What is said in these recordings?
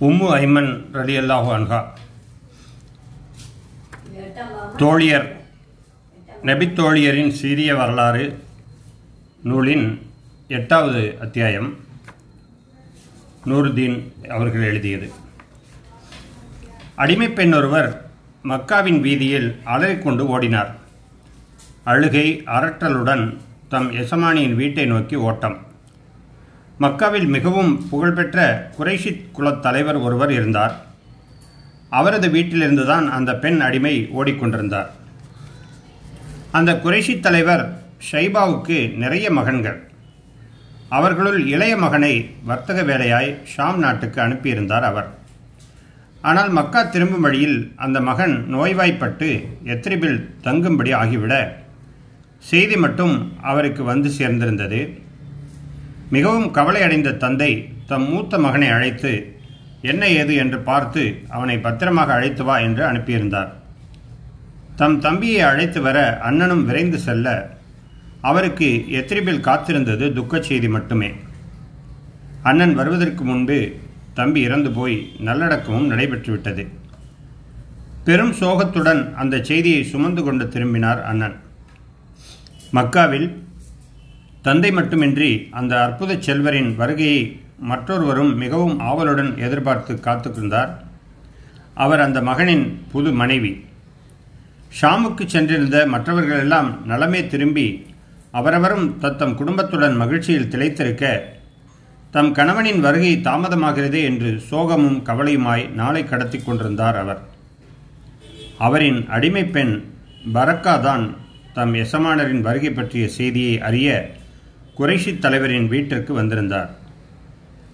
உம்மு ஐமன் ரலியல்லாஹு அன்ஹா. தோழியர் நபித்தோழியரின் சீரிய வரலாறு நூலின் எட்டாவது அத்தியாயம் நூருதீன் அவர்கள் எழுதியது. அடிமைப்பெண் ஒருவர் மக்காவின் வீதியில் அலறிக்கொண்டு ஓடினார். அழுகை அரட்டலுடன் தம் எசமானியின் வீட்டை நோக்கி ஓட்டம். மக்காவில் மிகவும் புகழ்பெற்ற குறைஷித் குலத் தலைவர் ஒருவர் இருந்தார். அவரது வீட்டிலிருந்துதான் அந்த பெண் அடிமை ஓடிக்கொண்டிருந்தார். அந்த குறைஷித் தலைவர் ஷைபாவுக்கு நிறைய மகன்கள். அவர்களுள் இளைய மகனை வர்த்தக வேலையாய் ஷாம் நாட்டுக்கு அனுப்பியிருந்தார் அவர். ஆனால் மக்கா திரும்பும் வழியில் அந்த மகன் நோய்வாய்ப்பட்டு எத்ரிபில் தங்கும்படி ஆகிவிட செய்தி மட்டும் அவருக்கு வந்து சேர்ந்திருந்தது. மிகவும் கவலையடைந்த தந்தை தம் மூத்த மகனை அழைத்து என்ன ஏது என்று பார்த்து அவனை பத்திரமாக அழைத்து வா என்று அனுப்பியிருந்தார். தம் தம்பியை அழைத்து வர அண்ணனும் விரைந்து செல்ல அவருக்கு எத்திரிபில் காத்திருந்தது துக்கச் செய்தி மட்டுமே. அண்ணன் வருவதற்கு முன்பு தம்பி இறந்து போய் நல்லடக்கமும் நடைபெற்றுவிட்டது. பெரும் சோகத்துடன் அந்த செய்தியை சுமந்து கொண்டு திரும்பினார் அண்ணன். மக்காவில் தந்தை மட்டுமின்றி அந்த அற்புத செல்வரின் வருகையை மற்றொருவரும் மிகவும் ஆவலுடன் எதிர்பார்த்து காத்துக்கிருந்தார் அவர் அந்த மகனின் புது மனைவி. ஷாமுக்கு சென்றிருந்த மற்றவர்களெல்லாம் நலமே திரும்பி அவரவரும் தத்தம் குடும்பத்துடன் மகிழ்ச்சியில் திளைத்திருக்க தம் கணவனின் வருகை தாமதமாகிறதே என்று சோகமும் கவலையுமாய் நாளை கடத்தி கொண்டிருந்தார் அவர். அவரின் அடிமை பெண் பரக்கா தான் தம் எசமானரின் வருகை பற்றிய செய்தியை அறிய குறைஷி தலைவரின் வீட்டிற்கு வந்திருந்தார்.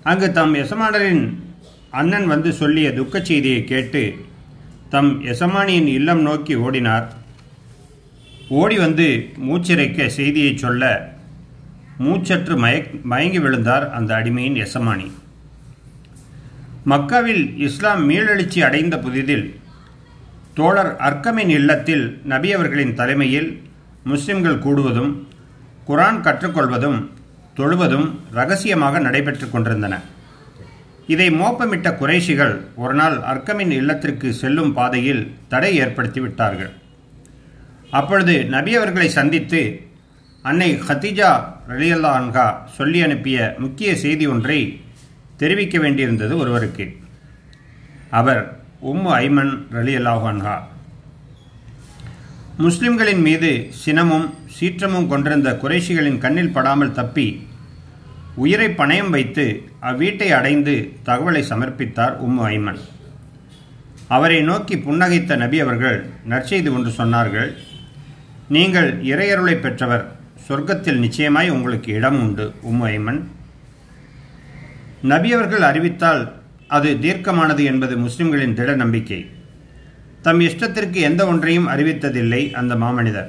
அங்கு தம் எசமானரின் அண்ணன் வந்து சொல்லிய துக்கச் செய்தியை கேட்டு தம் எசமானியின் இல்லம் நோக்கி ஓடினார். ஓடி வந்து மூச்சிறைக்க செய்தியை சொல்ல மூச்சற்று மயக் மயங்கி விழுந்தார் அந்த அடிமையின் எசமானி. மக்காவில் இஸ்லாம் மீளெழுச்சி அடைந்த புதிதில் தோழர் அர்க்கமின் இல்லத்தில் நபி அவர்களின் தலைமையில் முஸ்லிம்கள் கூடுவதும் குரான் கற்றுக்கொள்வதும் தொழுவதும் ரகசியமாக நடைபெற்று கொண்டிருந்தன. இதை மோப்பமிட்ட குறைஷிகள் ஒரு நாள் அர்க்கமின் இல்லத்திற்கு செல்லும் பாதையில் தடை ஏற்படுத்தி விட்டார்கள் அப்பொழுது நபி அவர்களை சந்தித்து அன்னை ஹத்திஜா ரலியல்லான்கா சொல்லி அனுப்பிய முக்கிய செய்தி ஒன்றை தெரிவிக்க வேண்டியிருந்தது ஒருவருக்கு. அவர் உம்மு ஐமன் ரலியல்லாஹான்ஹா முஸ்லிம்களின் மீது சினமும் சீற்றமும் கொண்டிருந்த குறைஷிகளின் கண்ணில் படாமல் தப்பி உயிரை பணயம் வைத்து அவ்வீட்டை அடைந்து தகவலை சமர்ப்பித்தார் உம்மு ஐமன். அவரை நோக்கி புன்னகைத்த நபி அவர்கள் நற்செய்து ஒன்று சொன்னார்கள் நீங்கள் இறையருளை பெற்றவர் சொர்க்கத்தில் நிச்சயமாய் உங்களுக்கு இடம் உண்டு உம்மு ஐமன். நபி அவர்கள் அறிவித்தால் அது தீர்க்கமானது என்பது முஸ்லிம்களின் திட நம்பிக்கை. தம் இஷ்டத்திற்கு எந்த ஒன்றையும் அறிவித்ததில்லை அந்த மாமனிதர்.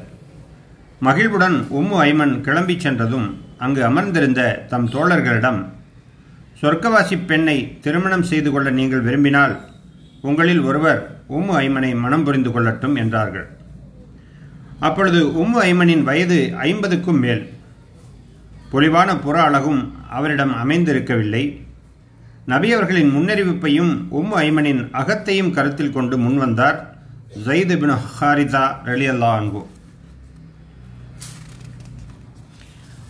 மகிழ்வுடன் உம்மு ஐமன் கிளம்பி சென்றதும் அங்கு அமர்ந்திருந்த தம் தோழர்களிடம் சொர்க்கவாசி பெண்ணை திருமணம் செய்து கொள்ள நீங்கள் விரும்பினால் உங்களில் ஒருவர் உம்மு ஐமனை மனம் புரிந்து கொள்ளட்டும் என்றார்கள். அப்பொழுது உம்மு ஐமனின் வயது ஐம்பதுக்கும் மேல். பொலிவான புற அழகும் அவரிடம் அமைந்திருக்கவில்லை. நபி அவர்களின் முன்னறிவிப்பையும் உம்மு ஐமனின் அகத்தையும் கருத்தில் கொண்டு முன்வந்தார் ஜயித் பின் ஹாரிதா ரலி அல்லா அன்பு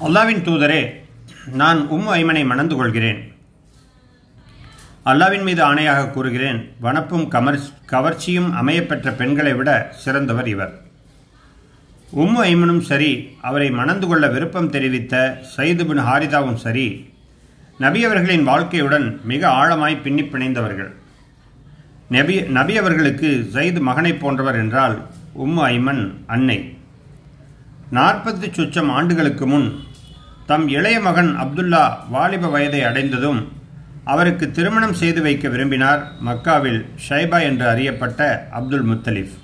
அல்லாவின் தூதரே நான் உம் ஐமனை மணந்து கொள்கிறேன். அல்லாவின் மீது ஆணையாக கூறுகிறேன் வனப்பும் கமர் கவர்ச்சியும் அமையப்பெற்ற பெண்களை விட சிறந்தவர் இவர். உம்மு ஐமனும் சரி அவரை மணந்து கொள்ள விருப்பம் தெரிவித்த சயிது பின் ஹாரிதாவும் சரி நபி அவர்களின் வாழ்க்கையுடன் மிக ஆழமாய் பின்னி பிணைந்தவர்கள். நபி நபி அவர்களுக்கு ஜயித் மகனை போன்றவர் என்றால் உம்மு ஐமன் அன்னை. நாற்பது சுச்சம் ஆண்டுகளுக்கு முன் தம் இளைய மகன் அப்துல்லா வாலிப வயதை அடைந்ததும் அவருக்கு திருமணம் செய்து வைக்க விரும்பினார் மக்காவில் ஷைபா என்று அறியப்பட்ட அப்துல் முத்தலிஃப்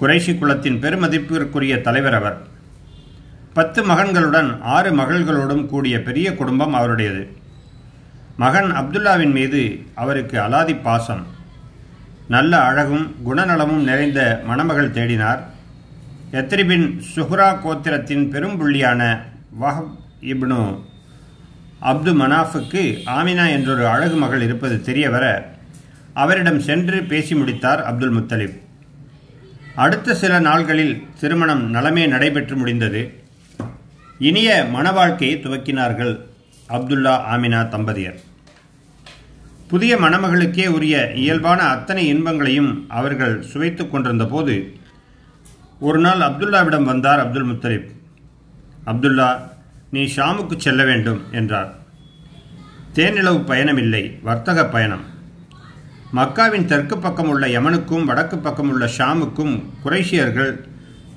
குறைஷி குலத்தின் பெருமதிப்பிற்குரிய தலைவர் அவர். பத்து மகன்களுடன் ஆறு மகள்களோடும் கூடிய பெரிய குடும்பம் அவருடையது. மகன் அப்துல்லாவின் மீது அவருக்கு அலாதி பாசம். நல்ல அழகும் குணநலமும் நிறைந்த மணமகள் தேடினார். எத்ரிபின் சுஹ்ரா கோத்திரத்தின் பெரும்புள்ளியான வஹப் இப்னு அப்து மனாஃபுக்கு ஆமினா என்றொரு அழகு மகள் இருப்பது தெரிய வர அவரிடம் சென்று பேசி முடித்தார் அப்துல் முத்தலிப். அடுத்த சில நாள்களில் திருமணம் நலமே நடைபெற்று முடிந்தது. இனிய மணவாழ்க்கையை துவக்கினார்கள் அப்துல்லா ஆமினா தம்பதியர். புதிய மணமகளுக்கே உரிய இயல்பான அத்தனை இன்பங்களையும் அவர்கள் சுவைத்துக் கொண்டிருந்த போது ஒரு நாள் அப்துல்லாவிடம் வந்தார் அப்துல் முத்தலிப். அப்துல்லா நீ ஷாமுக்கு செல்ல வேண்டும் என்றார். தேனிலவு பயணமில்லை வர்த்தக பயணம். மக்காவின் தெற்கு பக்கம் உள்ள யமனுக்கும் வடக்கு பக்கம் உள்ள ஷாமுக்கும் குறைஷியர்கள்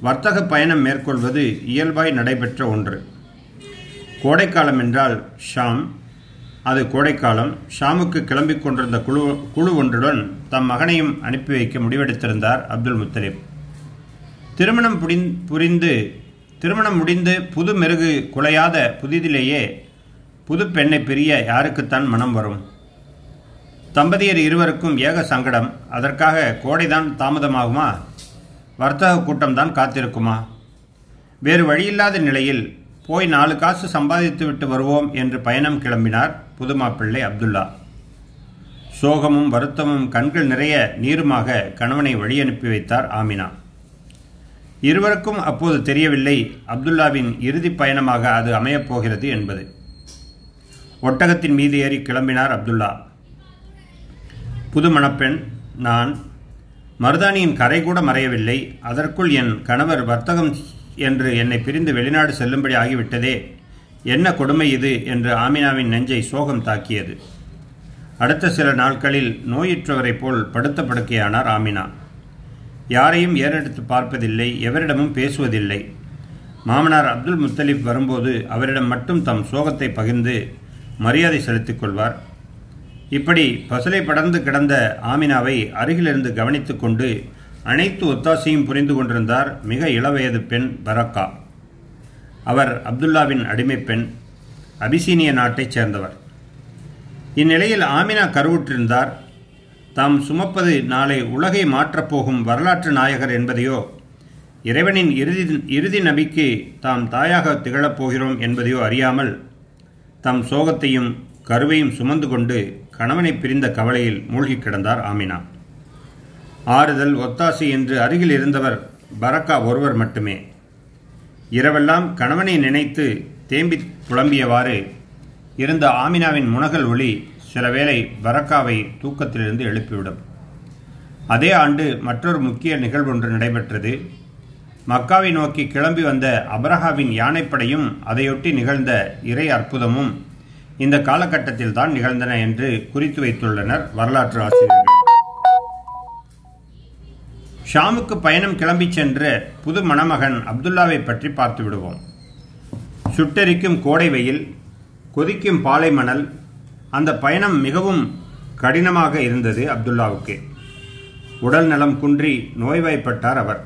வர்த்தக பயணம் மேற்கொள்வது இயல்பாய் நடைபெற்ற ஒன்று. கோடைக்காலம் என்றால் ஷாம். அது கோடைக்காலம். ஷாமுக்கு கிளம்பிக் கொண்டிருந்த குழு குழு ஒன்றுடன் தம் மகனையும் அனுப்பி வைக்க முடிவெடுத்திருந்தார் அப்துல் முத்தலிப். திருமணம் புரிந் புரிந்து திருமணம் முடிந்து புது மெருகு குலையாத புதிதிலேயே புது பெண்ணை பிரிய யாருக்குத்தான் மனம் வரும்? தம்பதியர் இருவருக்கும் ஏக சங்கடம். அதற்காக கோடைதான் தாமதமாகுமா? வர்த்தக கூட்டம்தான் காத்திருக்குமா? வேறு வழியில்லாத நிலையில் போய் நாலு காசு சம்பாதித்து விட்டு வருவோம் என்று பயணம் கிளம்பினார் புதுமாப்பிள்ளை அப்துல்லா. சோகமும் வருத்தமும் கண்கள் நிறைய நீருமாக கணவனை வழியனுப்பி வைத்தார் ஆமினா. இருவருக்கும் அப்போது தெரியவில்லை அப்துல்லாவின் இறுதி பயணமாக அது அமையப்போகிறது என்பது. ஒட்டகத்தின் மீது ஏறி கிளம்பினார் அப்துல்லா. புது மணப்பெண் நான் மருதாணியின் கரை கூட மறையவில்லை. அதற்குள் என் கணவர் வர்த்தகம் என்று என்னை பிரிந்து வெளிநாடு செல்லும்படி ஆகிவிட்டதே. என்ன கொடுமை இது? என்று ஆமினாவின் நெஞ்சை சோகம் தாக்கியது. அடுத்த சில நாட்களில் நோயுற்றவரைப் போல் படுத்த படுக்கையானார் ஆமினா. யாரையும் ஏறெடுத்து பார்ப்பதில்லை எவரிடமும் பேசுவதில்லை. மாமனார் அப்துல் முத்தலிப் வரும்போது அவரிடம் மட்டும் தம் சோகத்தை பகிர்ந்து மரியாதை செலுத்திக் கொள்வார். இப்படி பசலை படர்ந்து கிடந்த ஆமினாவை அருகிலிருந்து கவனித்து கொண்டு அனைத்து ஒத்தாசையும் புரிந்து கொண்டிருந்தார் மிக இளவயது பெண் பரக்கா. அவர் அப்துல்லாவின் அடிமை பெண் அபிசீனிய நாட்டைச் சேர்ந்தவர். இந்நிலையில் ஆமினா கருவுற்றிருந்தார். தாம் சுமப்பது நாளை உலகை மாற்றப்போகும் வரலாற்று நாயகர் என்பதையோ இறைவனின் இறுதி இறுதி நபிக்கு தாம் தாயாக திகழப் போகிறோம் என்பதையோ அறியாமல் தம் சோகத்தையும் கருவையும் சுமந்து கொண்டு கணவனை பிரிந்த கவலையில் மூழ்கி கிடந்தார் ஆமினா. ஆறுதல் ஒத்தாசி என்று அருகில் இருந்தவர் பரக்கா ஒருவர் மட்டுமே. இரவெல்லாம் கணவனை நினைத்து தேம்பி புலம்பியவாறு இருந்த ஆமினாவின் முனகல் ஒளி சில வேளை பரக்காவை தூக்கத்திலிருந்து எழுப்பிவிடும். அதே ஆண்டு மற்றொரு முக்கிய நிகழ்வொன்று நடைபெற்றது. மக்காவை நோக்கி கிளம்பி வந்த அபரஹாவின் யானைப்படையும் அதையொட்டி நிகழ்ந்த இறை அற்புதமும் இந்த காலகட்டத்தில் தான் நிகழ்ந்தன என்று குறித்து வைத்துள்ளனர் வரலாற்று ஆசிரியர்கள். ஷாமுக்கு பயணம் கிளம்பிச் சென்ற புது மணமகன் அப்துல்லாவை பற்றி பார்த்து விடுவோம். சுட்டெரிக்கும் கோடை வெயில் கொதிக்கும் பாலை மணல் அந்த பயணம் மிகவும் கடினமாக இருந்தது அப்துல்லாவுக்கு. உடல் நலம் குன்றி நோய்வாய்ப்பட்டார் அவர்.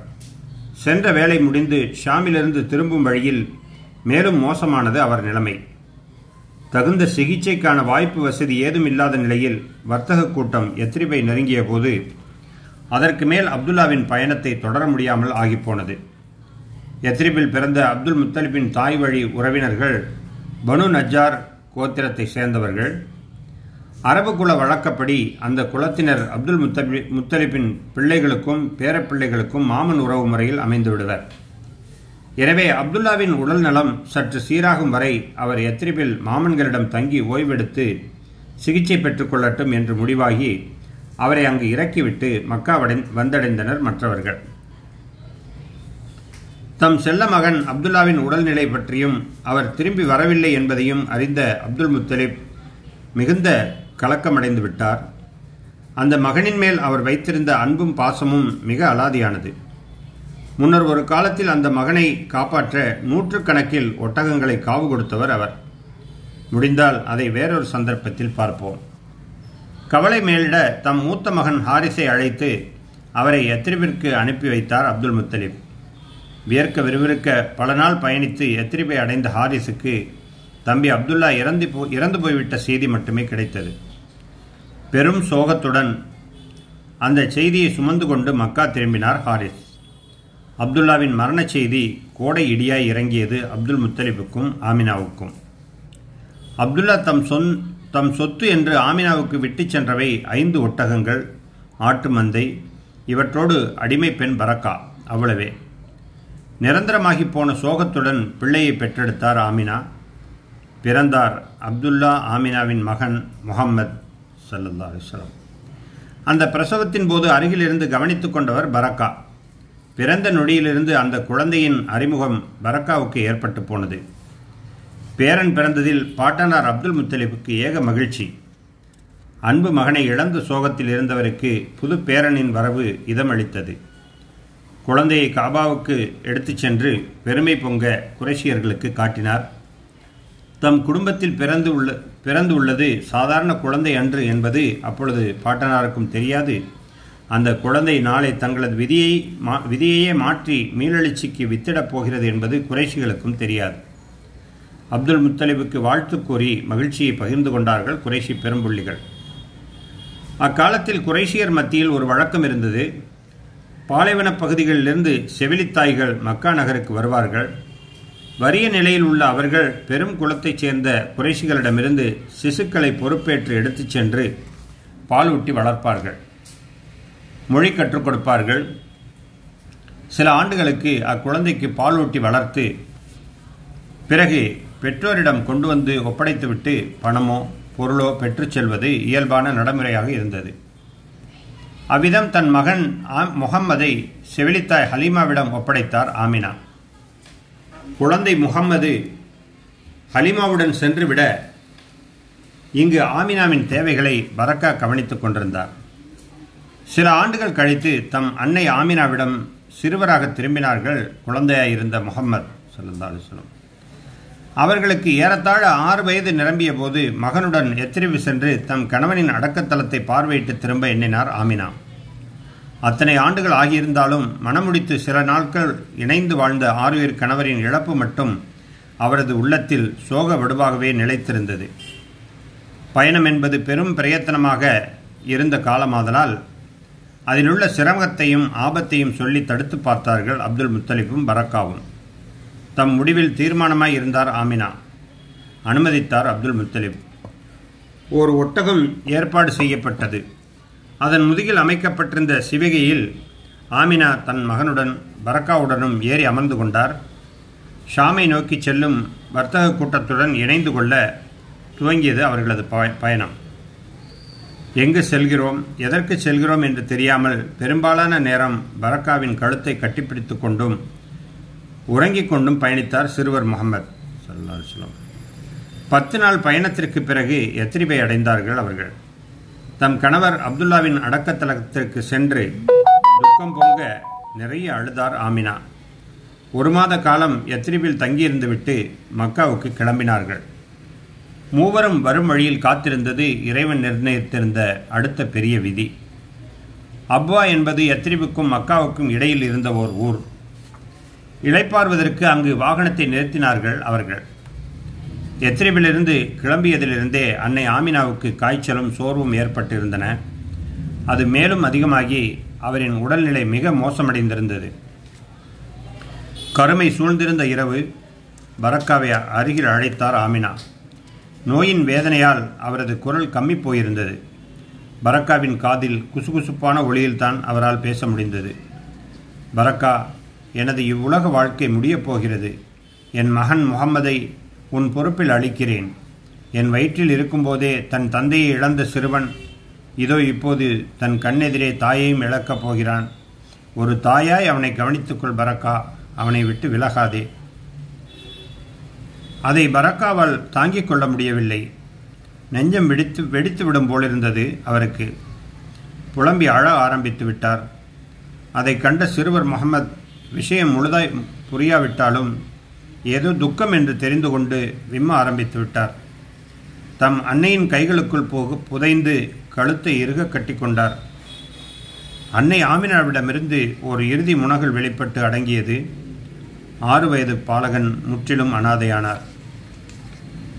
சென்ற வேலை முடிந்து ஷாமிலிருந்து திரும்பும் வழியில் மேலும் மோசமானது அவர் நிலைமை. தகுந்த சிகிச்சைக்கான வாய்ப்பு வசதி ஏதும் இல்லாத நிலையில் வர்த்தக கூட்டம் எத்ரிபை நெருங்கிய போது அதற்கு மேல் அப்துல்லாவின் பயணத்தை தொடர முடியாமல் ஆகிப்போனது. எத்ரிபில் பிறந்த அப்துல் முத்தலிபின் தாய் வழி உறவினர்கள் பனு நஜார் கோத்திரத்தை சேர்ந்தவர்கள். அரபு குல வழக்கப்படி அந்த குலத்தினர் அப்துல் முத்தலி முத்தலிபின் பிள்ளைகளுக்கும் பேரப்பிள்ளைகளுக்கும் மாமன் உறவு முறையில் அமைந்து விடுவர் எனவே அப்துல்லாவின் உடல் நலம் சற்று சீராகும் வரை அவர் எத்ரிபில் மாமன்களிடம் தங்கி ஓய்வெடுத்து சிகிச்சை பெற்றுக்கொள்ளட்டும் என்று முடிவாகி அவரை அங்கு இறக்கிவிட்டு மக்காவடை வந்தடைந்தனர் மற்றவர்கள். தம் செல்ல மகன் அப்துல்லாவின் உடல்நிலை பற்றியும் அவர் திரும்பி வரவில்லை என்பதையும் அறிந்த அப்துல் முத்தலிப் மிகுந்த கலக்கமடைந்து விட்டார் அந்த மகனின் மேல் அவர் வைத்திருந்த அன்பும் பாசமும் மிக அலாதியானது. முன்னர் ஒரு காலத்தில் அந்த மகனை காப்பாற்ற நூற்றுக்கணக்கில் ஒட்டகங்களை காவு கொடுத்தவர் அவர். முடிந்தால் அதை வேறொரு சந்தர்ப்பத்தில் பார்ப்போம். கவலை மேலிட தம் மூத்த மகன் ஹாரிஸை அழைத்து அவரை எத்ரிபிற்கு அனுப்பி வைத்தார் அப்துல் முத்தலிப். வியர்க்க விறுவிறுக்க பல நாள் பயணித்து எத்ரிபை அடைந்த ஹாரிஸுக்கு தம்பி அப்துல்லா இறந்து போ இறந்து போய்விட்ட செய்தி மட்டுமே கிடைத்தது. பெரும் சோகத்துடன் அந்த செய்தியை சுமந்து கொண்டு மக்கா திரும்பினார் ஹாரிஸ். அப்துல்லாவின் மரணச் செய்தி கோடை இடியாய் இறங்கியது அப்துல் முத்தலிபுக்கும் ஆமினாவுக்கும். அப்துல்லா தம் சொன் தம் சொத்து என்று ஆமினாவுக்கு விட்டுச் சென்றவை ஐந்து ஒட்டகங்கள் ஆட்டு மந்தை இவற்றோடு அடிமை பெண் பரக்கா அவ்வளவே. நிரந்தரமாகி போன சோகத்துடன் பிள்ளையை பெற்றெடுத்தார் ஆமினா. பிறந்தார் அப்துல்லா ஆமினாவின் மகன் முகம்மது சல்லல்லா அலிஸ்லாம் அந்த பிரசவத்தின் போது அருகிலிருந்து கவனித்துக் கொண்டவர் பரக்கா. பிறந்த நொடியிலிருந்து அந்த குழந்தையின் அறிமுகம் பரக்காவுக்கு ஏற்பட்டு போனது. பேரன் பிறந்ததில் பாட்டனார் அப்துல் முத்தலிபுக்கு ஏக மகிழ்ச்சி. அன்பு மகனை இழந்த சோகத்தில் இருந்தவருக்கு புது பேரனின் வரவு இதமளித்தது. குழந்தையை காபாவுக்கு எடுத்துச் சென்று பெருமை பொங்க குரேஷியர்களுக்கு காட்டினார். தம் குடும்பத்தில் பிறந்து உள்ள பிறந்து உள்ளது சாதாரண குழந்தை அன்று என்பது அப்பொழுது பாட்டனாருக்கும் தெரியாது. அந்த குழந்தை நாளை தங்களது விதியை மா விதியையே மாற்றி மீளெழுச்சிக்கு வித்திடப் போகிறது என்பது குறைஷிகளுக்கும் தெரியாது. அப்துல் முத்தலிபுக்கு வாழ்த்து கூறி மகிழ்ச்சியை பகிர்ந்து கொண்டார்கள் குறைஷி பெரும்புள்ளிகள். அக்காலத்தில் குறைஷியர் மத்தியில் ஒரு வழக்கம் இருந்தது. பாலைவனப் பகுதிகளிலிருந்து செவிலித்தாய்கள் மக்கா நகருக்கு வருவார்கள். வறிய நிலையில் உள்ள அவர்கள் பெரும் குலத்தைச் சேர்ந்த குறைஷிகளிடமிருந்து சிசுக்களை பொறுப்பேற்று எடுத்துச் சென்று பால் ஊட்டி வளர்ப்பார்கள். மொழி கற்றுக் கொடுப்பார்கள். சில ஆண்டுகளுக்கு அக்குழந்தைக்கு பால் ஊட்டி வளர்த்து பிறகு பெற்றோரிடம் கொண்டு வந்து ஒப்படைத்துவிட்டு பணமோ பொருளோ பெற்றுச் செல்வது இயல்பான நடைமுறையாக இருந்தது. அவ்விதம் தன் மகன் முகம்மதை செவிலித்தாய் ஹலீமாவிடம் ஒப்படைத்தார் ஆமினா. குழந்தை முகம்மது ஹலீமாவுடன் சென்றுவிட இங்கு ஆமினாவின் தேவைகளை பரக்கா கவனித்துக் கொண்டிருந்தார். சில ஆண்டுகள் கழித்து தம் அன்னை ஆமினாவிடம் சிறுவராக திரும்பினார்கள் குழந்தையாயிருந்த முகம்மது சல்லா அலுவலம் அவர்களுக்கு ஏறத்தாழ ஆறு வயது நிரம்பிய போது மகனுடன் எத்திரிவு சென்று தம் கணவனின் அடக்கத்தலத்தை பார்வையிட்டு திரும்ப எண்ணினார் ஆமினா. அத்தனை ஆண்டுகள் ஆகியிருந்தாலும் மனமுடித்து சில நாட்கள் இணைந்து வாழ்ந்த ஆறுயிர் கணவரின் இழப்பு மட்டும் அவரது உள்ளத்தில் சோக வடுவாகவே நிலைத்திருந்தது. பயணம் என்பது பெரும் பிரயத்தனமாக இருந்த காலமாதலால் அதிலுள்ள சிரமத்தையும் ஆபத்தையும் சொல்லி தடுத்து பார்த்தார்கள் அப்துல் முத்தலிப்பும் பரக்காவும். தம் முடிவில் தீர்மானமாய் இருந்தார் ஆமினா. அனுமதித்தார் அப்துல் முத்தலிப். ஒரு ஒட்டகம் ஏற்பாடு செய்யப்பட்டது. அதன் முதுகில் அமைக்கப்பட்டிருந்த சிவிகையில் ஆமினா தன் மகனுடன் பரக்காவுடனும் ஏறி அமர்ந்து கொண்டார். ஷாமை நோக்கி செல்லும் வர்த்தக கூட்டத்துடன் இணைந்து கொள்ள துவங்கியது அவர்களது பயணம். எங்கு செல்கிறோம் எதற்கு செல்கிறோம் என்று தெரியாமல் பெரும்பாலான நேரம் பரக்காவின் கழுத்தை கட்டிப்பிடித்து கொண்டும் உறங்கிக் கொண்டும் பயணித்தார் சிறுவர் முகமது பத்து நாள் பயணத்திற்கு பிறகு எத்திரிபை அடைந்தார்கள் அவர்கள். தம் கணவர் அப்துல்லாவின் அடக்கத்தலத்திற்கு சென்று துக்கம் பொங்க நிறைய அழுதார் ஆமினா. ஒரு மாத காலம் எத்திரிபில் தங்கியிருந்துவிட்டு மக்காவுக்கு கிளம்பினார்கள். மூவரும் வரும் வழியில் காத்திருந்தது இறைவன் நிர்ணயித்திருந்த அடுத்த பெரிய விதி. அப்வா என்பது எத்ரிபுக்கும் மக்காவுக்கும் இடையில் இருந்த ஓர் ஊர். இளைப்பாறுவதற்கு அங்கு வாகனத்தை நிறுத்தினார்கள் அவர்கள். எத்ரிபிலிருந்து கிளம்பியதிலிருந்தே அன்னை ஆமினாவுக்கு காய்ச்சலும் சோர்வும் ஏற்பட்டிருந்தன. அது மேலும் அதிகமாகி அவரின் உடல்நிலை மிக மோசமடைந்திருந்தது. கருமை சூழ்ந்திருந்த இரவு பரக்காவை அருகில் அழைத்தார் ஆமினா. நோயின் வேதனையால் அவரது குரல் கம்மி போயிருந்தது. பரக்காவின் காதில் குசுகுசுப்பான ஒளியில்தான் அவரால் பேச முடிந்தது. பரக்கா எனது இவ்வுலக வாழ்க்கை முடியப் போகிறது. என் மகன் முகம்மதை உன் பொறுப்பில் அளிக்கிறேன். என் வயிற்றில் இருக்கும்போதே தன் தந்தையை இழந்த சிறுவன் இதோ இப்போது தன் கண்ணெதிரே தாயையும் இழக்கப் போகிறான். ஒரு தாயாய் அவனை கவனித்துக்கொள் பரக்கா அவனை விட்டு விலகாதே. அதை பரக்காவால் தாங்கிக் கொள்ள முடியவில்லை. நெஞ்சம் வெடித்து வெடித்து விடும் போலிருந்தது அவருக்கு. புலம்பி அழ ஆரம்பித்து விட்டார். அதை கண்ட சிறுவர் முகமது விஷயம் முழுதாய் புரியாவிட்டாலும் ஏதோ துக்கம் என்று தெரிந்து கொண்டு விம்ம ஆரம்பித்து விட்டார். தம் அன்னையின் கைகளுக்குள் போக புதைந்து கழுத்தை இறுக கட்டி கொண்டார். அன்னை ஆமினாவிடமிருந்து ஒரு இறுதி முனகல் வெளிப்பட்டு அடங்கியது. ஆறு வயது பாலகன் முற்றிலும் அனாதையானார்.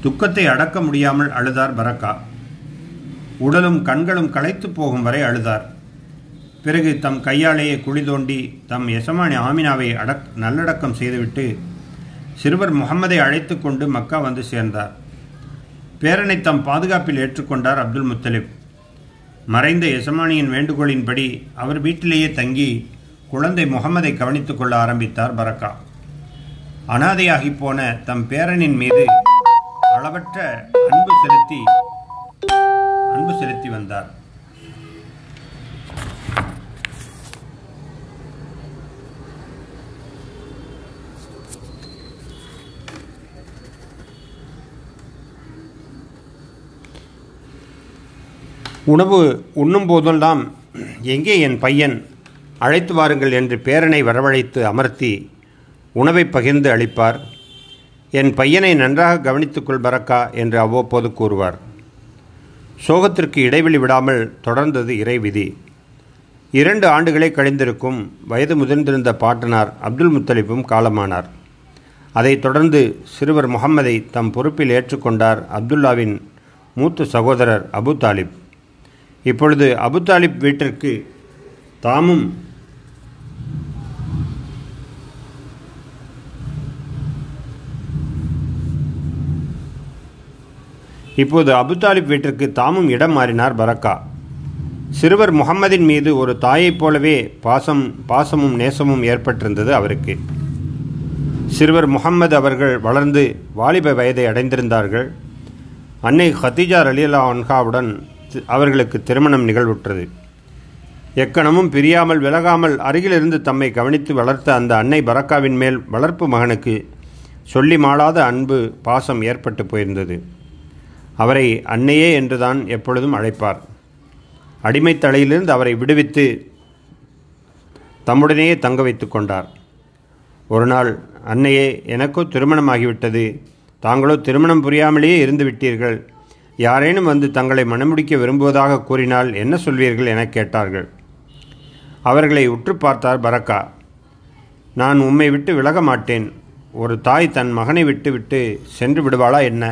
துக்கத்தை அடக்க முடியாமல் அழுதார் பரக்கா. உடலும் கண்களும் களைத்து போகும் வரை அழுதார். பிறகு தம் கையாலேயே குழி தோண்டி தம் எசமானி ஆமினாவை அடக் நல்லடக்கம் செய்துவிட்டு சிறுவர் முகம்மதை அழைத்து கொண்டு மக்கா வந்து சேர்ந்தார். பேரனை தம் பாதுகாப்பில் ஏற்றுக்கொண்டார் அப்துல் முத்தலிப். மறைந்த எசமானியின் வேண்டுகோளின்படி அவர் வீட்டிலேயே தங்கி குழந்தை முகமதை கவனித்துக் கொள்ள ஆரம்பித்தார் பரக்கா. அனாதையாகி போன தம் பேரனின் மீது அளவற்ற அன்பு செலுத்தி அன்பு செலுத்தி வந்தார். உணவு உண்ணும் போதெல்லாம் எங்கே என் பையன் அழைத்து வாருங்கள் என்று பேரனை வரவழைத்து அமர்த்தி உணவை பகிர்ந்து அளிப்பார். என் பையனை நன்றாக கவனித்துக்கொள் பரக்கா என்று அவ்வப்போது கூறுவார். சோகத்திற்கு இடைவெளி விடாமல் தொடர்ந்தது இறை விதி. இரண்டு ஆண்டுகளே கழிந்திருக்கும் வயது முதிர்ந்திருந்த பாட்டனார் அப்துல் முத்தலிப்பும் காலமானார். அதைத் தொடர்ந்து சிறுவர் முகம்மதை தம் பொறுப்பில் ஏற்றுக்கொண்டார் அப்துல்லாவின் மூத்த சகோதரர் அபு தாலிப். இப்பொழுது அபு தாலிப் வீட்டிற்கு தாமும் இப்போது அபுதாலிப் வீட்டிற்கு தாமும் இடம் மாறினார் பரக்கா. சிறுவர் முகம்மதின் மீது ஒரு தாயைப் போலவே பாசம் பாசமும் நேசமும் ஏற்பட்டிருந்தது அவருக்கு. சிறுவர் முகம்மது அவர்கள் வளர்ந்து வாலிப வயதை அடைந்திருந்தார்கள். அன்னை ஹத்திஜா ரலியல்லா அன்ஹாவுடன் அவர்களுக்கு திருமணம் நிகழ்வுற்றது. எக்கணமும் பிரியாமல் விலகாமல் அருகிலிருந்து தம்மை கவனித்து வளர்த்த அந்த அன்னை பரக்காவின் மேல் வளர்ப்பு மகனுக்கு சொல்லி மாளாத அன்பு பாசம் ஏற்பட்டு போயிருந்தது. அவரை அன்னையே என்றுதான் எப்பொழுதும் அழைப்பார். அடிமை தலையிலிருந்து அவரை விடுவித்து தம்முடனேயே தங்க வைத்து கொண்டார். ஒரு நாள் அன்னையே எனக்கோ திருமணமாகிவிட்டது. தாங்களோ திருமணம் புரியாமலேயே இருந்து விட்டீர்கள். யாரேனும் வந்து தங்களை மணமுடிக்க விரும்புவதாக கூறினால் என்ன சொல்வீர்கள் என கேட்டார்கள். அவர்களை உற்று பார்த்தார் பரக்கா. நான் உம்மை விட்டு விலக மாட்டேன் ஒரு தாய் தன் மகனை விட்டு விட்டு சென்று விடுவாளா என்ன?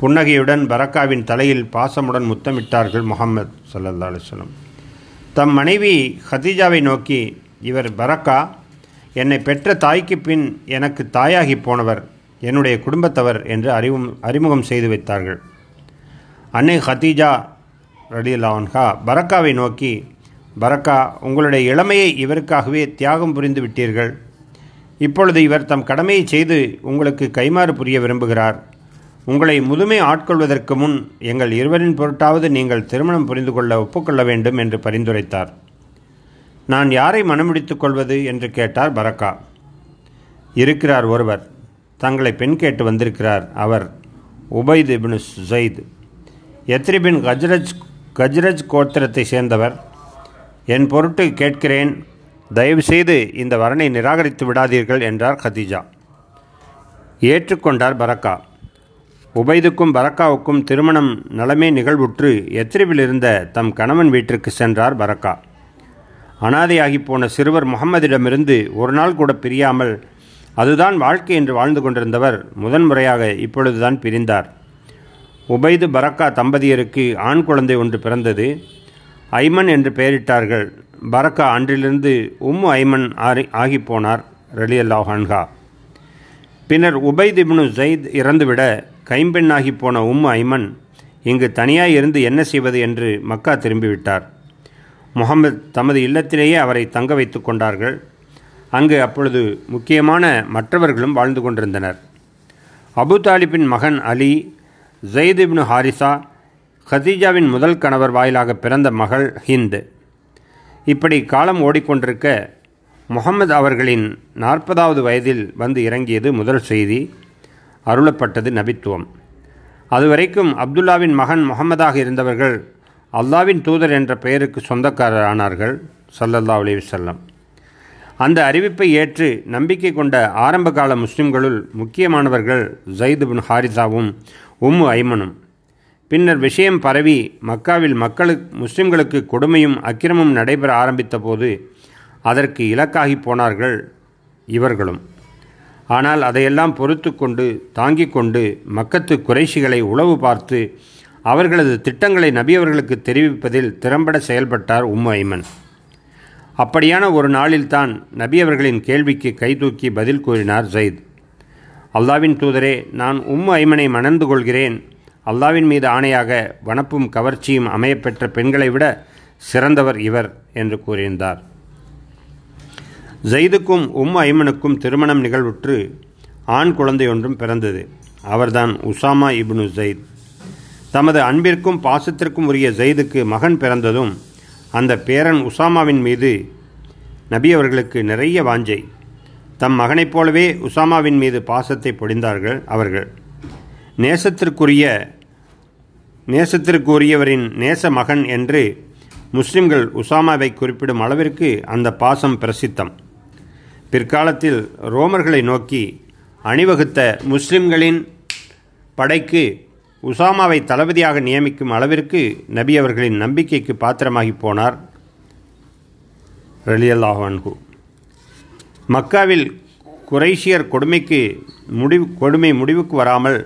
புன்னகையுடன் பரக்காவின் தலையில் பாசமுடன் முத்தமிட்டார்கள் முகமது சல்லல்லா அலுவலம் தம் மனைவி ஹதீஜாவை நோக்கி இவர் பரக்கா? என்னை பெற்ற தாய்க்கு பின் எனக்கு தாயாகி போனவர் என்னுடைய குடும்பத்தவர் என்று அறிவும் அறிமுகம் செய்து வைத்தார்கள். அன்னை ஹதீஜா ரலியல்லான்ஹா பரக்காவை நோக்கி பரக்கா உங்களுடைய இளமையை இவருக்காகவே தியாகம் புரிந்து விட்டீர்கள். இப்பொழுது இவர் தம் கடமையை செய்து உங்களுக்கு கைமாறு புரிய விரும்புகிறார். உங்களை முதுமை ஆட்கொள்வதற்கு முன் எங்கள் இருவரின் பொருட்டாவது நீங்கள் திருமணம் புரிந்து கொள்ள ஒப்புக்கொள்ள வேண்டும் என்று பரிந்துரைத்தார். நான் யாரை மனமுடித்துக் கொள்வது என்று கேட்டார் பரக்கா. இருக்கிறார் ஒருவர். தங்களை பெண் கேட்டு வந்திருக்கிறார். அவர் உபைத் இப்னு சுசைத். எத்ரிபின் கஜ்ரஜ் கஜ்ரஜ் கோத்திரத்தை சேர்ந்தவர். என் பொருட்டு கேட்கிறேன் தயவுசெய்து இந்த வரனை நிராகரித்து விடாதீர்கள் என்றார் கதீஜா. ஏற்றுக்கொண்டார் பரக்கா. உபைதுக்கும் பரக்காவுக்கும் திருமணம் நலமே நிகழ்வுற்று எத்ரிவில் இருந்த தம் கணவன் வீட்டிற்கு சென்றார் பரக்கா. அனாதையாகி போன சிறுவர் முகம்மதிடமிருந்து ஒரு நாள் கூட பிரியாமல் அதுதான் வாழ்க்கை என்று வாழ்ந்து கொண்டிருந்தவர் முதன்முறையாக இப்பொழுதுதான் பிரிந்தார். உபைது பரக்கா தம்பதியருக்கு ஆண் குழந்தை ஒன்று பிறந்தது. ஐமன் என்று பெயரிட்டார்கள். பரக்கா அன்றிலிருந்து உம்மு ஐமன் ஆறி ஆகி போனார் ரலியல்லா ஹான்ஹா பின்னர் உபைத் இப்னு ஜெயித் இறந்துவிட கைம்பெண்ணாகி போன உம்மு ஐமன் இங்கு தனியாய் இருந்து என்ன செய்வது என்று மக்கா திரும்பிவிட்டார். முகமது தமது இல்லத்திலேயே அவரை தங்க வைத்து கொண்டார்கள். அங்கு அப்பொழுது முக்கியமான மற்றவர்களும் வாழ்ந்து கொண்டிருந்தனர். அபு தாலிபின் மகன் அலி ஜெயித் இப்னு ஹாரிசா ஹதீஜாவின் முதல் கணவர் வாயிலாக பிறந்த மகள் ஹிந்த். இப்படி காலம் ஓடிக்கொண்டிருக்க முகமது அவர்களின் நாற்பதாவது வயதில் வந்து இறங்கியது முதல் செய்தி. அருளப்பட்டது நபித்துவம். அதுவரைக்கும் அப்துல்லாவின் மகன் முகமதாக இருந்தவர்கள் அல்லாவின் தூதர் என்ற பெயருக்கு சொந்தக்காரரானார்கள் சல்லல்லா அலி வல்லம் அந்த அறிவிப்பை ஏற்று நம்பிக்கை கொண்ட ஆரம்பகால முஸ்லிம்களுள் முக்கியமானவர்கள் ஜயிது பின் ஹாரிசாவும் உம்மு ஐமனும். பின்னர் விஷயம் பரவி மக்காவில் மக்களுக்கு முஸ்லிம்களுக்கு கொடுமையும் அக்கிரமும் நடைபெற ஆரம்பித்த போது அதற்கு இலக்காகி போனார்கள் இவர்களும். ஆனால் அதையெல்லாம் பொறுத்து கொண்டு தாங்கிக் கொண்டு மக்கத்து குறைஷிகளை உளவு பார்த்து அவர்களது திட்டங்களை நபியவர்களுக்கு தெரிவிப்பதில் திறம்பட செயல்பட்டார் உம்மு ஐமன். அப்படியான ஒரு நாளில்தான் நபியவர்களின் கேள்விக்கு கைதூக்கி பதில் கூறினார் ஜெயித். அல்லாவின் தூதரே நான் உம் ஐமனை மணந்து கொள்கிறேன். அல்லாவின் மீது ஆணையாக வனப்பும் கவர்ச்சியும் அமையப்பெற்ற பெண்களை விட சிறந்தவர் இவர் என்று கூறியிருந்தார். ஜெயிதுக்கும் உம் ஐமனுக்கும் திருமணம் நிகழ்வுற்று ஆண் குழந்தை ஒன்றும் பிறந்தது. அவர்தான் உசாமா இப்னு ஜெயித். தமது அன்பிற்கும் பாசத்திற்கும் உரிய ஜெயிதுக்கு மகன் பிறந்ததும் அந்த பேரன் உசாமாவின் மீது நபி அவர்களுக்கு நிறைய வாஞ்சை. தம் மகனைப் போலவே உசாமாவின் மீது பாசத்தை பொழிந்தார்கள் அவர்கள். நேசத்திற்குரிய நேசத்திற்குரியவரின் நேச மகன் என்று முஸ்லிம்கள் உசாமாவை குறிப்பிடும் அளவிற்கு அந்த பாசம் பிரசித்தம். பிற்காலத்தில் ரோமர்களை நோக்கி அணிவகுத்த முஸ்லிம்களின் படைக்கு உசாமாவை தளபதியாக நியமிக்கும் அளவிற்கு நபி அவர்களின் நம்பிக்கைக்கு பாத்திரமாகி போனார். ரலியல்லாஹான்கு மக்காவில் குரேஷியர் கொடுமைக்கு முடிவு கொடுமை முடிவுக்கு வராமல்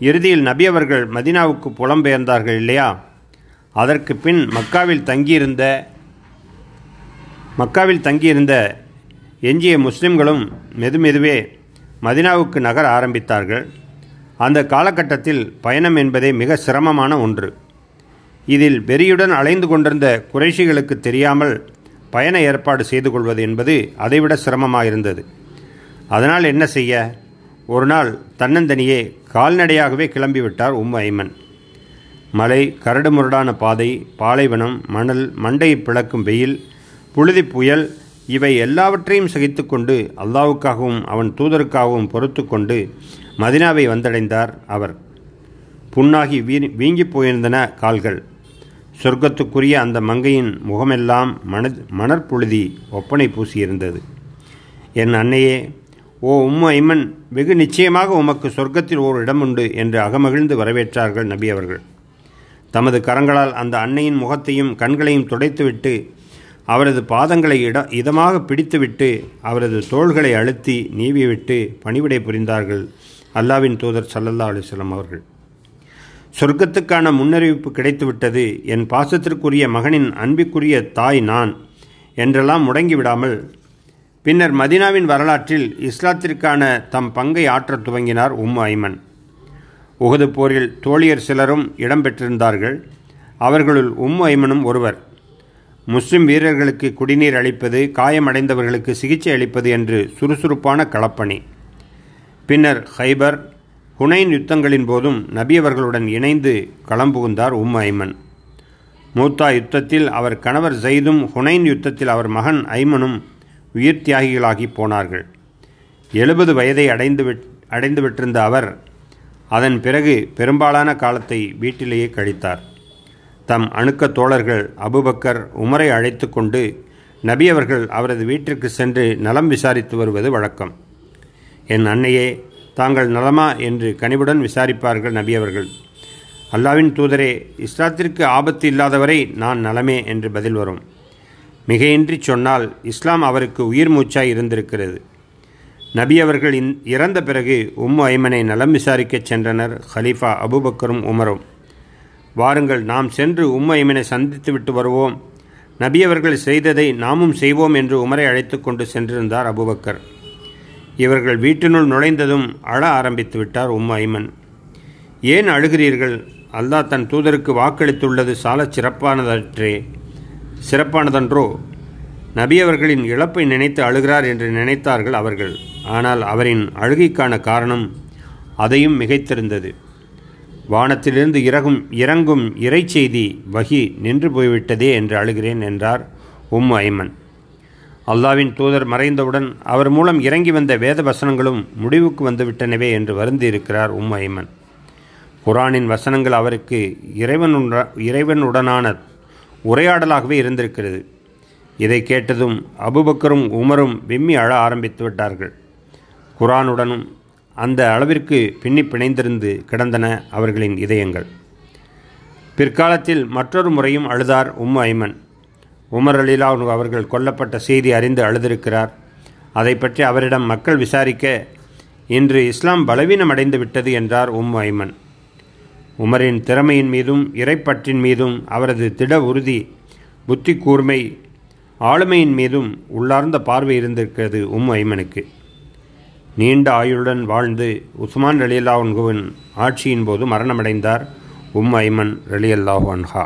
இறுதியில் நபி அவர்கள் மதினாவுக்கு புலம்பெயர்ந்தார்கள் இல்லையா? அதற்கு பின் மக்காவில் தங்கியிருந்த மக்காவில் தங்கியிருந்த எஞ்சிய முஸ்லிம்களும் மெதுமெதுவே மதினாவுக்கு நகர ஆரம்பித்தார்கள். அந்த காலகட்டத்தில் பயணம் என்பதே மிக சிரமமான ஒன்று. இதில் வெறியுடன் அலைந்து கொண்டிருந்த குறைஷிகளுக்கு தெரியாமல் பயண ஏற்பாடு செய்து கொள்வது என்பது அதைவிட சிரமமாயிருந்தது. அதனால் என்ன செய்ய? ஒரு நாள் தன்னந்தனியே கால்நடையாகவே கிளம்பிவிட்டார் உம் ஐமன் மலை கரடுமுரடான பாதை பாலைவனம் மணல் மண்டையை பிளக்கும் வெயில் புழுதி புயல் இவை எல்லாவற்றையும் சகித்துக்கொண்டு அல்லாவுக்காகவும் அவன் தூதருக்காகவும் பொறுத்து கொண்டு மதினாவை வந்தடைந்தார் அவர். புண்ணாகி வீ வீங்கி போயிருந்தன கால்கள். சொர்க்கத்துக்குரிய அந்த மங்கையின் முகமெல்லாம் மண மணற்புழுதி ஒப்பனை பூசியிருந்தது. என் அன்னையே ஓ உம்ம ஐமன் வெகு நிச்சயமாக உமக்கு சொர்க்கத்தில் ஓர் இடம் உண்டு என்று அகமகிழ்ந்து வரவேற்றார்கள் நபி அவர்கள். தமது கரங்களால் அந்த அன்னையின் முகத்தையும் கண்களையும் துடைத்துவிட்டு அவரது பாதங்களை இட இதமாக பிடித்துவிட்டு அவரது தோள்களை அழுத்தி நீவிவிட்டு பணிவிடை புரிந்தார்கள் அல்லாவின் தூதர் சல்லல்லா அலிஸ்லாம் அவர்கள். சொர்க்கத்துக்கான முன்னறிவிப்பு கிடைத்துவிட்டது என் பாசத்திற்குரிய மகனின் அன்பிற்குரிய தாய் நான் என்றெல்லாம் முடங்கிவிடாமல் பின்னர் மதினாவின் வரலாற்றில் இஸ்லாத்திற்கான தம் பங்கை ஆற்றத் துவங்கினார் உம்மு ஐமன். உகது போரில் தோழியர் சிலரும் இடம்பெற்றிருந்தார்கள் அவர்களுள் உம் ஐமனும் ஒருவர். முஸ்லிம் வீரர்களுக்கு குடிநீர் அளிப்பது காயமடைந்தவர்களுக்கு சிகிச்சை அளிப்பது என்று சுறுசுறுப்பான களப்பணி. பின்னர் ஹைபர் ஹுனைன் யுத்தங்களின் போதும் நபி அவர்களுடன் இணைந்து களம்புகுந்தார் உம் ஐமன். மூத்தா யுத்தத்தில் அவர் கணவர் ஜெய்தும் ஹுனைன் யுத்தத்தில் அவர் மகன் ஐமனும் உயிர் தியாகிகளாகி போனார்கள். எழுபது வயதை அடைந்து அடைந்துவிட்டிருந்த அவர் அதன் பிறகு பெரும்பாலான காலத்தை வீட்டிலேயே கழித்தார். தம் அணுக்க தோழர்கள் அபுபக்கர் உமரை அழைத்து கொண்டு நபி அவர்கள் அவரது வீட்டிற்கு சென்று நலம் விசாரித்து வருவது வழக்கம். என் அன்னையே தாங்கள் நலமா என்று கனிவுடன் விசாரிப்பார்கள் நபி அவர்கள். அல்லாவின் தூதரே இஸ்லாத்திற்கு ஆபத்து இல்லாதவரை நான் நலமே என்று பதில் வரும். மிகையின்றி சொன்னால் இஸ்லாம் அவருக்கு உயிர் மூச்சாய் இருந்திருக்கிறது. நபி அவர்கள் இறந்த பிறகு உம்மு ஐமனை நலம் விசாரிக்கச் சென்றனர் ஹலீஃபா அபுபக்கரும் உமரும். வாருங்கள் நாம் சென்று உம்மு ஐமனை சந்தித்து விட்டு வருவோம். நபி அவர்கள் செய்ததை நாமும் செய்வோம் என்று உமரை அழைத்து கொண்டு சென்றிருந்தார் அபுபக்கர். இவர்கள் வீட்டினுள் நுழைந்ததும் அழ ஆரம்பித்து விட்டார் உம் ஐமன் ஏன் அழுகிறீர்கள்? அல்லாஹ் தன் தூதருக்கு வாக்களித்துள்ளது சாலச் சிறப்பானதற்றே. சிறப்பானதன்றோ? நபி அவர்களின் இழப்பை நினைத்து அழுகிறார் என்று நினைத்தார்கள் அவர்கள். ஆனால் அவரின் அழுகைக்கான காரணம் அதையும் மிகைத்திருந்தது. வானத்திலிருந்து இறகும் இறங்கும் இறை செய்தி வகி நின்று போய்விட்டதே என்று அழுகிறேன் என்றார் உம் ஐமன். அல்லாவின் தூதர் மறைந்தவுடன் அவர் மூலம் இறங்கி வந்த வேத வசனங்களும் முடிவுக்கு வந்துவிட்டனவே என்று வருந்தியிருக்கிறார் உம் ஐமன். குரானின் வசனங்கள் அவருக்கு இறைவனுட இறைவனுடனான உரையாடலாகவே இருந்திருக்கிறது. இதை கேட்டதும் அபுபக்கரும் உமரும் விம்மி அழ ஆரம்பித்து விட்டார்கள். குரானுடனும் அந்த அளவிற்கு பின்னி பிணைந்திருந்து கிடந்தன அவர்களின் இதயங்கள். பிற்காலத்தில் மற்றொரு முறையும் அழுதார் உம்மு ஐமன். உமர் அலிலா அவர்கள் கொல்லப்பட்ட செய்தி அறிந்து அழுதிருக்கிறார். அதை பற்றி அவரிடம் மக்கள் விசாரிக்க இன்று இஸ்லாம் பலவீனம் அடைந்து விட்டது என்றார் உம் ஐமன். உமரின் திறமையின் மீதும் இறைப்பற்றின் மீதும் அவரது திட உறுதி புத்தி கூர்மை ஆளுமையின் மீதும் உள்ளார்ந்த பார்வை இருந்திருக்கிறது உம் ஐமனுக்கு. நீண்ட ஆயுளுடன் வாழ்ந்து உஸ்மான் உன்குவின் ஆட்சியின் போது மரணமடைந்தார் உம் ஐமன் ரலியல்லாஹு அன்ஹா.